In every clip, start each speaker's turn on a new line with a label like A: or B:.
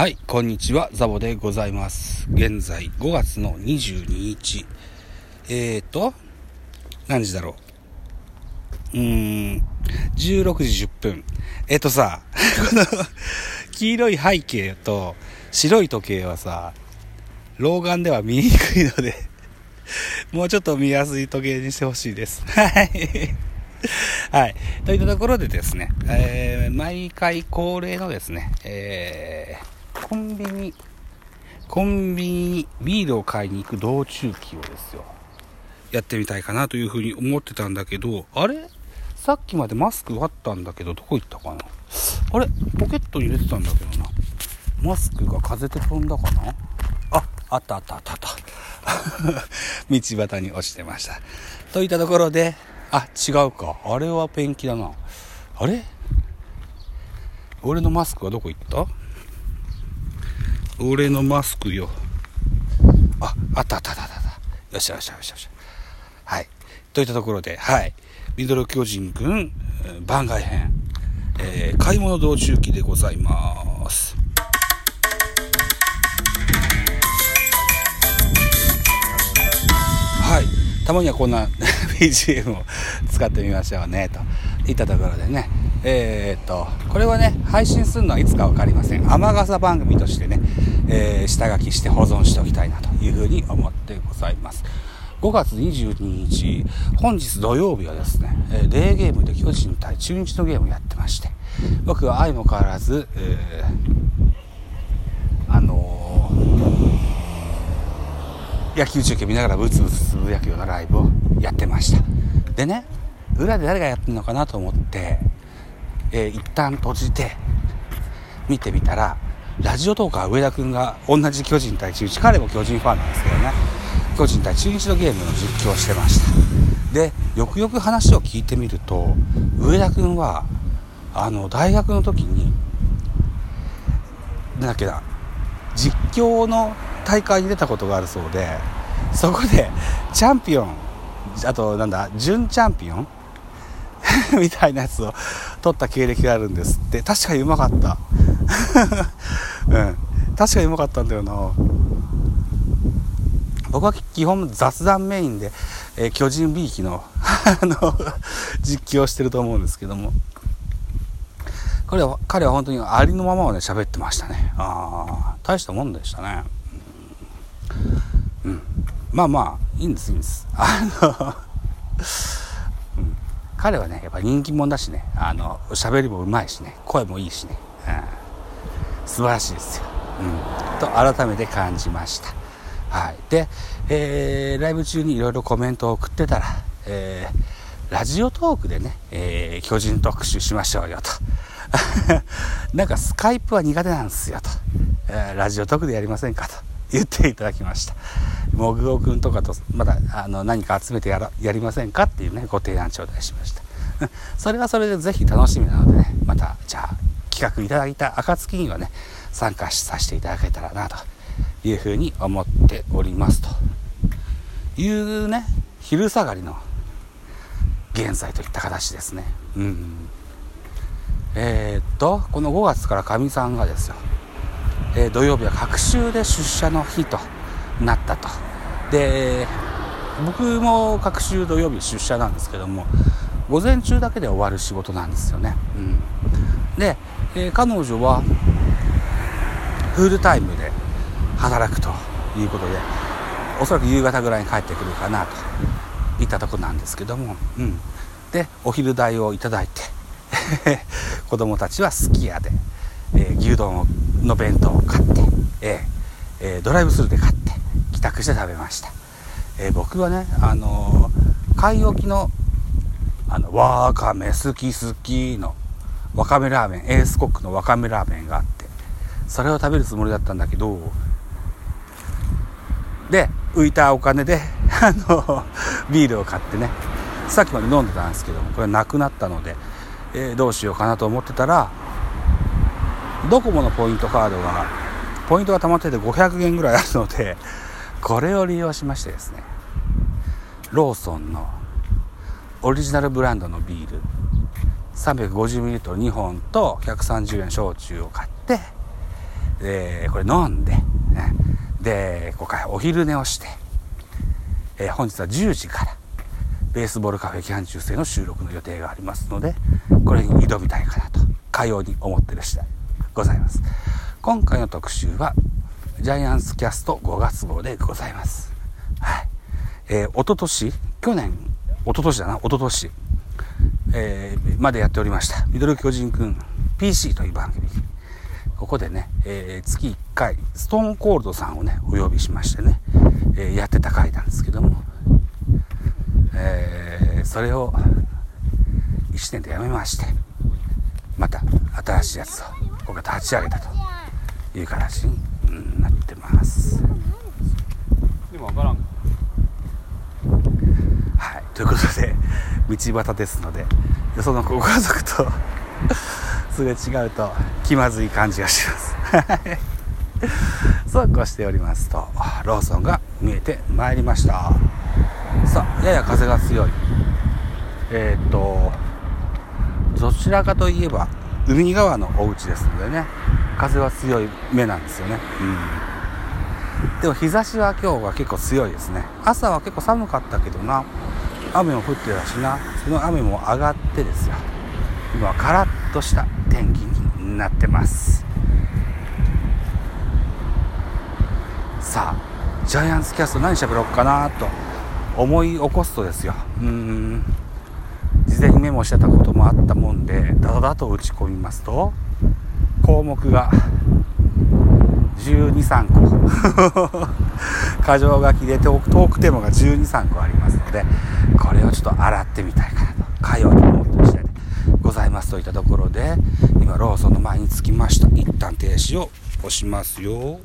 A: はい、こんにちは、ザボでございます。現在5月の22日。えーと、何時だろう？うーん、16時10分。えっ、とさ、この黄色い背景と白い時計はさ、老眼では見えにくいので、もうちょっと見やすい時計にしてほしいです。はい。はい。といったところでですね、えー毎回恒例のですね、えーコンビニ、コンビニにビールを買いに行く道中記をですよ、やってみたいかなというふうに思ってたんだけど、あれ？さっきまでマスクあったんだけど、どこ行ったかな？あれ？ポケットに入れてたんだけどな。マスクが風で飛んだかな？あ、あったあったあったあった。道端に落ちてました。といったところで、あ、違うか。あれはペンキだな。あれ？俺のマスクはどこ行った？俺のマスクよ。あ、あったあったあったあった。よっしゃよっしゃよっしゃよっしゃ。はい。といったところで、はい。ミドル巨人軍えー番外編、えー買い物道中記でございます。はい。たまにはこんな BGM を使ってみましょうね、といったところでね。えーっと、これはね、配信するのはいつかわかりません。雨傘番組としてね、えー下書きして保存しておきたいなというふうに思ってございます。5月22日、本日土曜日はですね、えーデーゲームで巨人対中日のゲームをやってまして、僕は相も変わらず、えーあのー野球中継見ながらブツブツつぶやくようなライブをやってましたでね裏で誰がやってるのかなと思って、えー一旦閉じて見てみたらラジオトーカー上田君が同じ巨人対中日彼も巨人ファンなんですけどね。巨人対中日のゲームの実況をしてました。でよくよく話を聞いてみると上田君はあの大学の時になんだっけな実況の大会に出たことがあるそうでそこでチャンピオンあとなんだ準チャンピオン？みたいなやつを取った経歴があるんですって。確かにうまかった。うん。確かにうまかったんだよな。僕は基本雑談メインで、えー巨人 B 期のの実況をしてると思うんですけども。彼は彼は本当にありのままをね喋ってましたね。ああ大したもんでしたね。うん、まあまあいいんですいいんです。あの、うん、彼はねやっぱ人気者だしね。あの喋りもうまいしね。声もいいしね、うん、素晴らしいですよ、うん、と改めて感じました。はい。で、えーライブ中にいろいろコメントを送ってたら、えーラジオトークでね、えー巨人特集しましょうよと。なんかスカイプは苦手なんですよと、えーラジオトークでやりませんかと。言っていただきました。もぐおくんとかとまだあの何か集めてやらやりませんかっていうねご提案頂戴しました。それはそれでぜひ楽しみなのでねまたじゃあ企画いただいた暁にはね参加させていただけたらなというふうに思っておりますというね昼下がりの現在といった形ですね。うん。えーっとこの5月からかみさんがですよ、えー土曜日は隔週で出社の日となったと。で僕も隔週土曜日出社なんですけども午前中だけで終わる仕事なんですよね、うん、で、え彼女はフルタイムで働くということでおそらく夕方ぐらいに帰ってくるかなといったとこなんですけども、うん、でお昼代をいただいて 子供たちはすき家で、えー牛丼の弁当を買って、えーえードライブスルーで買って帰宅して食べました、え僕はねあの買い置きのあのわかめ好き好きのわかめラーメンエースコックのわかめラーメンがあってそれを食べるつもりだったんだけどで浮いたお金で あのビールを買ってねさっきまで飲んでたんですけどもこれなくなったので、えーどうしようかなと思ってたらドコモのポイントカードがポイントが溜まってて500円ぐらいあるのでこれを利用しましてですねローソンのオリジナルブランドのビール 350ml2 本と130円焼酎を買ってえ、これ飲んで、ね、でここからお昼寝をして、えー、本日は10時からベースボールカフェ期間中制の収録の予定がありますのでこれに挑みたいかなとかように思ってる次第ございます。今回の特集はジャイアンツキャスト5月号でございます。はい。えー、一昨年？去年？一昨年だな？一昨年。えー、までやっておりました。ミドル巨人くん PC という番組。ここでね、えー、月1回ストーンコールドさんをねお呼びしましてね、えー、やってた回なんですけども、えー、それを1年でやめましてまた新しいやつを僕が立ち上げたという形になってます。
B: でも分からん。
A: はい。ということで道端ですのでよそのご家族と すれ違うと気まずい感じがします。そうこうしておりますとローソンが見えてまいりました。さあやや風が強い。えー、っとどちらかといえば海側のお家ですのでね風は強い目なんですよね。うん。でも日差しは今日は結構強いですね。朝は結構寒かったけどな。雨も降ってたしな。その雨も上がってですよ。今はカラッとした天気になってます。さあジャイアンツキャスト何喋ろうかなと思い起こすとですよ。うん。事前にメモしてたこともあったもんでダダダと打ち込みますと項目が123個。箇条書きでトークテーマが123個ありますのでこれをちょっと洗ってみたいかなと。かようと思ってでございますといったところで今ローソンの前に着きました。一旦停止を押しますよ。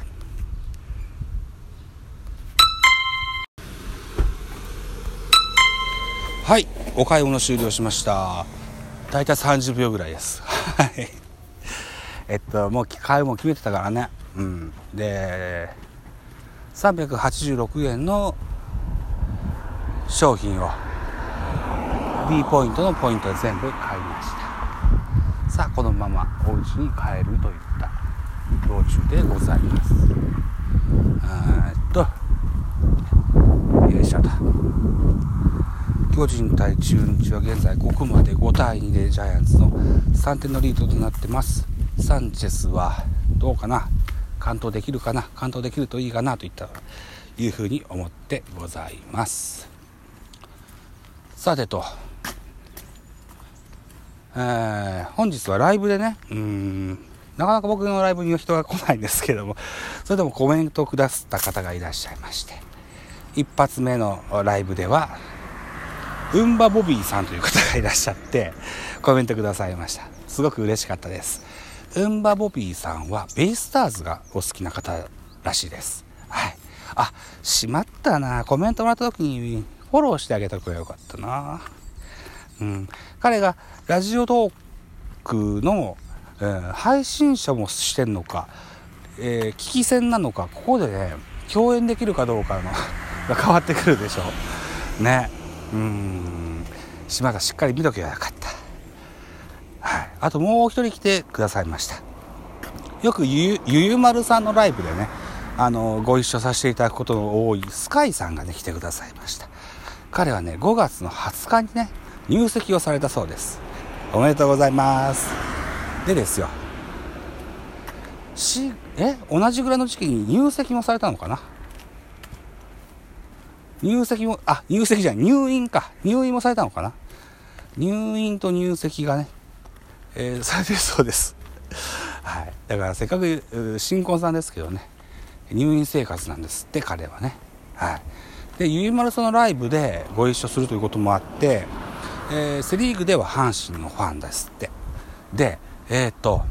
A: はいお買い物終了しました。大体30秒ぐらいです。はい。えっともう買い物決めてたからね。うん。で386円の商品を B ポイントのポイントで全部買いました。さあこのままお家に帰るといった道中でございます。えっとよいしょと。巨人対中日は現在ここまで5対2でジャイアンツの3点のリードとなってます。サンチェスはどうかな？完投できるかな完投できるといいかなといったいうふうに思ってございます。さてと、えー、本日はライブでねうんなかなか僕のライブには人が来ないんですけども それでもコメントをくださった方がいらっしゃいまして一発目のライブではウンバボビーさんという方がいらっしゃってコメントくださいました。すごく嬉しかったです。ウンバボビーさんはベイスターズがお好きな方らしいです。はい。あしまったな。コメントもらった時にフォローしてあげたくらよかったな。うん。彼がラジオトークの、えー、配信者もしてんのか、えー、聞き戦なのかここでね共演できるかどうかの が変わってくるでしょう。ね。うん。島田しっかり見とけばよかった。あともう一人来てくださいました。よくゆゆまるさんのライブでねあのご一緒させていただくことの多いスカイさんがね来てくださいました。彼はね5月の20日にね入籍をされたそうです。おめでとうございます。でですよ。しえ？同じぐらいの時期に入籍もされたのかな？入籍も、あ、入籍じゃない、入院か。入院もされたのかな？入院と入籍がね、えー、されてるそうです。はい。だからせっかく新婚さんですけどね、入院生活なんですって、彼はね。はい。で、ゆいまるさんのライブでご一緒するということもあって、えー、セ・リーグでは阪神のファンですって。で、えっ、と、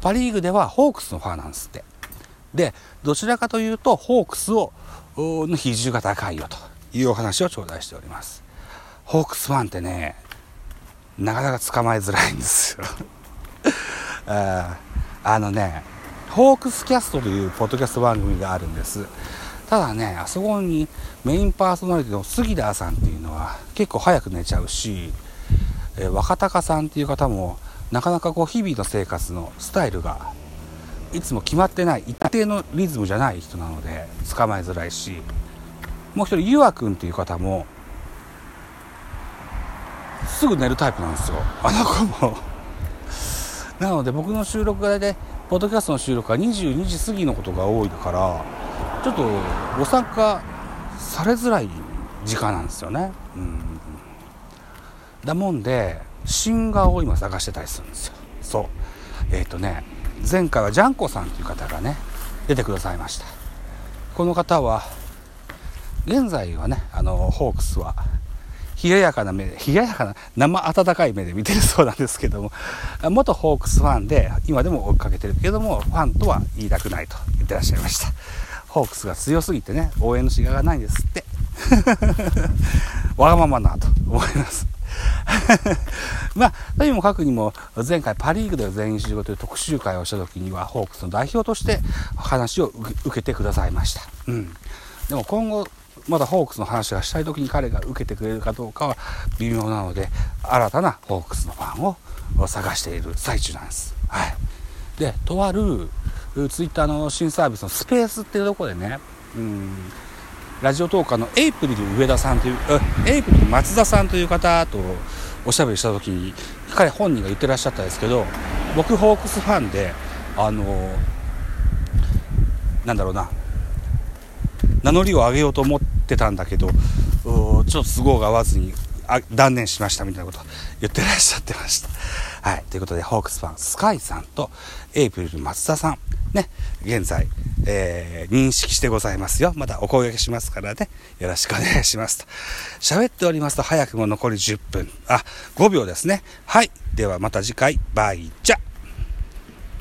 A: パ・リーグではホークスのファンなんですって。で、どちらかというと、ホークスをの比重が高いよというお話を頂戴しておりますホークスファンってねなかなか捕まえづらいんですよ。あ あのねホークスキャストというポッドキャスト番組があるんです。ただねあそこにメインパーソナリティの杉田さんっていうのは結構早く寝ちゃうし、えー、若隆さんっていう方もなかなかこう日々の生活のスタイルがいつも決まってない一定のリズムじゃない人なので捕まえづらいしもう一人ゆあくんっていう方もすぐ寝るタイプなんですよ。あの子も。なので僕の収録が大体ポッドキャストの収録が22時過ぎのことが多いからちょっとご参加されづらい時間なんですよね。うん。だもんで新顔を今探してたりするんですよ。そう。えっ、ー、とね前回はジャンコさんという方がね出てくださいました。この方は現在はねあのホークスは冷ややかな目で冷ややかな生温かい目で見てるそうなんですけども元ホークスファンで今でも追っかけてるけどもファンとは言いたくないと言ってらっしゃいました。ホークスが強すぎてね応援のしががないんですって。わがままなと思います。まあ、とにもかくにも前回パ・リーグで全員集合という特集会をした時にはホークスの代表として話を受けてくださいました。うん、でも今後まだホークスの話がしたい時に彼が受けてくれるかどうかは微妙なので新たなホークスのファンを探している最中なんです。はい、でとあるツイッターの新サービスのスペースっていうとこでね、うん、ラジオトーカーのエイプリル上田さんというエイプリル松田さんという方とおしゃべりした時に彼本人が言ってらっしゃったんですけど僕ホークスファンであのなんだろうな名乗りを上げようと思ってたんだけどちょっと都合が合わずにあ断念しましたみたいなこと言ってらっしゃってました。はい。ということで、ホークスファン、スカイさんと、エイプリル松田さん、ね、現在、えー、認識してございますよ。またお声掛けしますからね。よろしくお願いしますと。喋っておりますと、早くも残り10分。あ、5秒ですね。はい。ではまた次回、バイチャ。